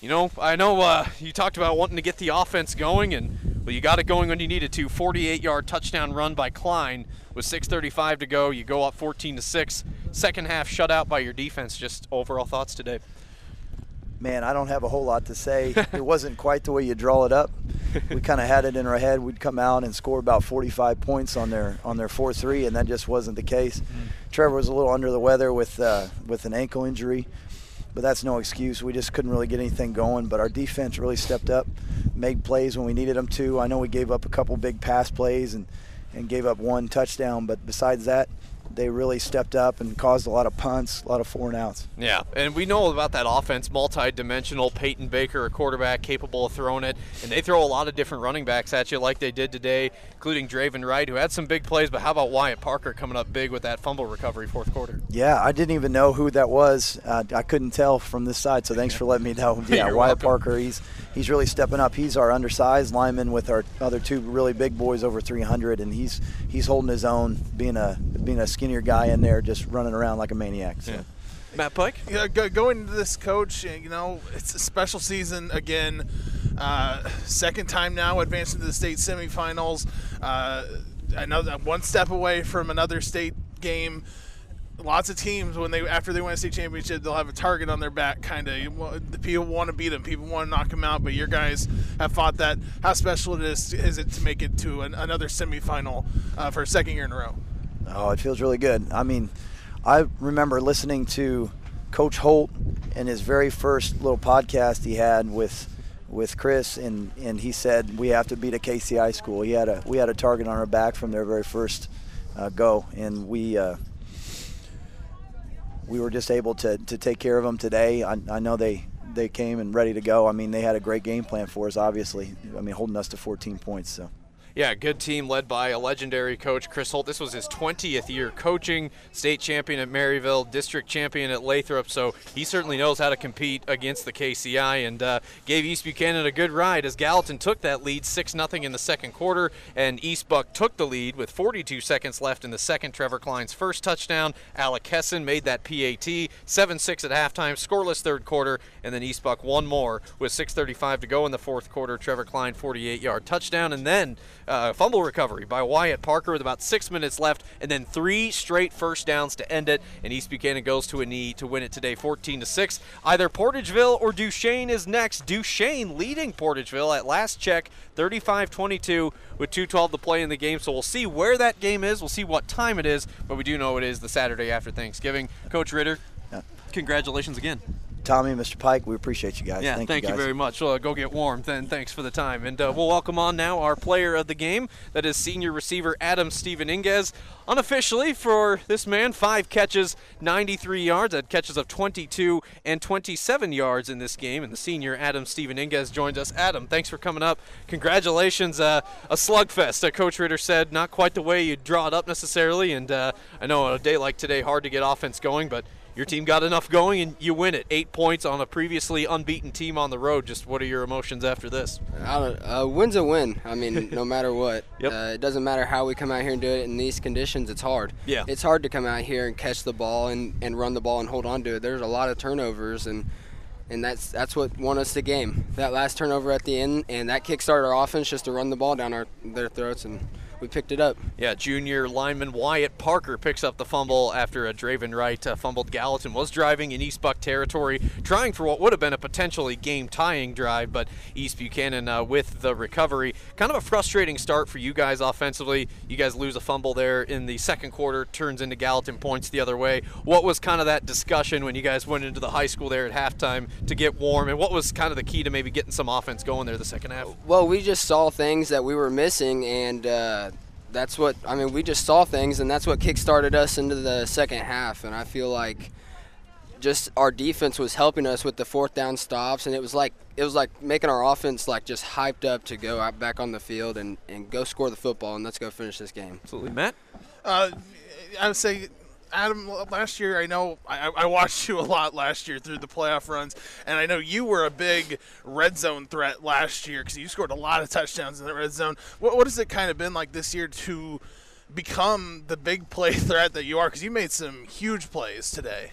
You know, I know uh, you talked about wanting to get the offense going, and well, you got it going when you needed to. 48-yard touchdown run by Klein with 6:35 to go. You go up 14 to six. Second half shutout by your defense. Just overall thoughts today. Man, I don't have a whole lot to say. it wasn't quite the way you draw it up. We kind of had it in our head. We'd come out and score about 45 points on their on their 4-3, and that just wasn't the case. Mm-hmm. Trevor was a little under the weather with uh, with an ankle injury, but that's no excuse. We just couldn't really get anything going. But our defense really stepped up, made plays when we needed them to. I know we gave up a couple big pass plays and and gave up one touchdown, but besides that, they really stepped up and caused a lot of punts, a lot of four and outs. Yeah, and we know about that offense, multi-dimensional. Peyton Baker, a quarterback capable of throwing it, and they throw a lot of different running backs at you, like they did today, including Draven Wright, who had some big plays. But how about Wyatt Parker coming up big with that fumble recovery fourth quarter? Yeah, I didn't even know who that was. Uh, I couldn't tell from this side, so thanks for letting me know. Yeah, Wyatt welcome. Parker, he's he's really stepping up. He's our undersized lineman with our other two really big boys over 300, and he's he's holding his own, being a being a skinnier guy in there, just running around like a maniac. So. Yeah. Matt Pike? Yeah, go, going into this, coach, you know, it's a special season again. Uh, second time now advancing to the state semifinals. Uh, I know that one step away from another state game. Lots of teams when they after they win a state championship, they'll have a target on their back. Kind of, the people want to beat them, people want to knock them out. But your guys have fought that. How special it is is it to make it to an, another semifinal uh, for a second year in a row? Oh, it feels really good. I mean, I remember listening to Coach Holt in his very first little podcast he had with with Chris, and, and he said we have to beat a KCI school. He had a we had a target on our back from their very first uh, go, and we uh, we were just able to, to take care of them today. I, I know they they came and ready to go. I mean, they had a great game plan for us. Obviously, I mean, holding us to 14 points. So. Yeah, good team led by a legendary coach, Chris Holt. This was his 20th year coaching, state champion at Maryville, district champion at Lathrop, so he certainly knows how to compete against the KCI and uh, gave East Buchanan a good ride as Gallatin took that lead 6 0 in the second quarter, and East Buck took the lead with 42 seconds left in the second. Trevor Klein's first touchdown. Alec Hessen made that PAT 7 6 at halftime, scoreless third quarter, and then East Buck one more with 6.35 to go in the fourth quarter. Trevor Klein 48 yard touchdown, and then uh, fumble recovery by Wyatt Parker with about six minutes left, and then three straight first downs to end it. And East Buchanan goes to a knee to win it today, 14 to six. Either Portageville or Duchesne is next. Duchesne leading Portageville at last check, 35-22 with 2:12 to play in the game. So we'll see where that game is. We'll see what time it is, but we do know it is the Saturday after Thanksgiving. Coach Ritter, congratulations again. Tommy, Mr. Pike, we appreciate you guys. Yeah, thank, thank you, you, very much. Well, go get warm. Then thanks for the time, and uh, we'll welcome on now our player of the game. That is senior receiver Adam Stephen Inges. Unofficially for this man, five catches, 93 yards. Had catches of 22 and 27 yards in this game. And the senior Adam Stephen Inges joins us. Adam, thanks for coming up. Congratulations. Uh, a slugfest. Uh, Coach Ritter said not quite the way you draw it up necessarily. And uh, I know on a day like today, hard to get offense going, but your team got enough going and you win it. Eight points on a previously unbeaten team on the road. Just what are your emotions after this? Uh, win's a win. I mean, no matter what. Yep. Uh, it doesn't matter how we come out here and do it in these conditions. It's hard. Yeah. It's hard to come out here and catch the ball and, and run the ball and hold on to it. There's a lot of turnovers and and that's that's what won us the game. That last turnover at the end and that kickstarted our offense just to run the ball down our their throats and we picked it up. Yeah, junior lineman Wyatt Parker picks up the fumble after a Draven Wright uh, fumbled. Gallatin was driving in East Buck territory, trying for what would have been a potentially game-tying drive, but East Buchanan uh, with the recovery. Kind of a frustrating start for you guys offensively. You guys lose a fumble there in the second quarter, turns into Gallatin points the other way. What was kind of that discussion when you guys went into the high school there at halftime to get warm, and what was kind of the key to maybe getting some offense going there the second half? Well, we just saw things that we were missing, and uh, that's what I mean. We just saw things, and that's what kickstarted us into the second half. And I feel like just our defense was helping us with the fourth down stops, and it was like it was like making our offense like just hyped up to go out back on the field and, and go score the football and let's go finish this game. Absolutely, Matt. Uh, I would say Adam, last year I know I, I, watched you a lot last year through the playoff runs, and I know you were a big red zone threat last year because you scored a lot of touchdowns in the red zone. What, what has it kind of been like this year to become the big play threat that you are? Because you made some huge plays today.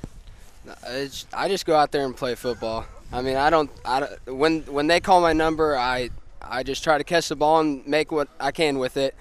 I just, I just go out there and play football. I mean, I don't. I don't, when when they call my number, I I just try to catch the ball and make what I can with it.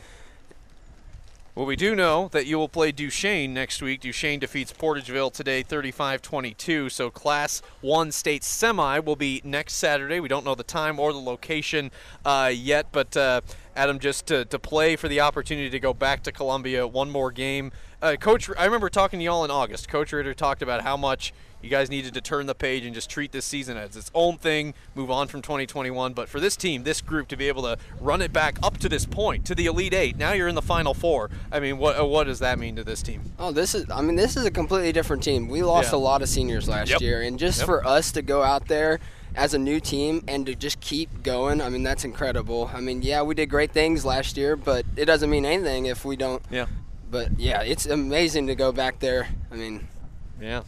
Well, we do know that you will play Duchesne next week. Duchesne defeats Portageville today 35 22. So, Class 1 state semi will be next Saturday. We don't know the time or the location uh, yet, but uh, Adam, just to, to play for the opportunity to go back to Columbia, one more game. Uh, Coach, I remember talking to y'all in August. Coach Ritter talked about how much you guys needed to turn the page and just treat this season as its own thing, move on from 2021. But for this team, this group to be able to run it back up to this point, to the Elite Eight, now you're in the Final Four. I mean, what uh, what does that mean to this team? Oh, this is. I mean, this is a completely different team. We lost Yeah. a lot of seniors last Yep. year, and just Yep. for us to go out there as a new team and to just keep going, I mean, that's incredible. I mean, yeah, we did great things last year, but it doesn't mean anything if we don't. Yeah. But yeah, it's amazing to go back there. I mean, Yeah.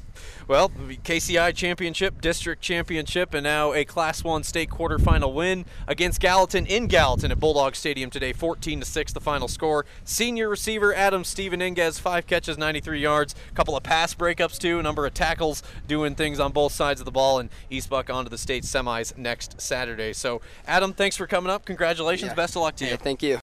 Well, KCI championship, district championship, and now a Class One state quarterfinal win against Gallatin in Gallatin at Bulldog Stadium today, 14 to six, the final score. Senior receiver Adam Steven Inges, five catches, 93 yards, a couple of pass breakups too, a number of tackles, doing things on both sides of the ball, and East Buck onto the state semis next Saturday. So, Adam, thanks for coming up. Congratulations. Yeah. Best of luck to hey, you. thank you.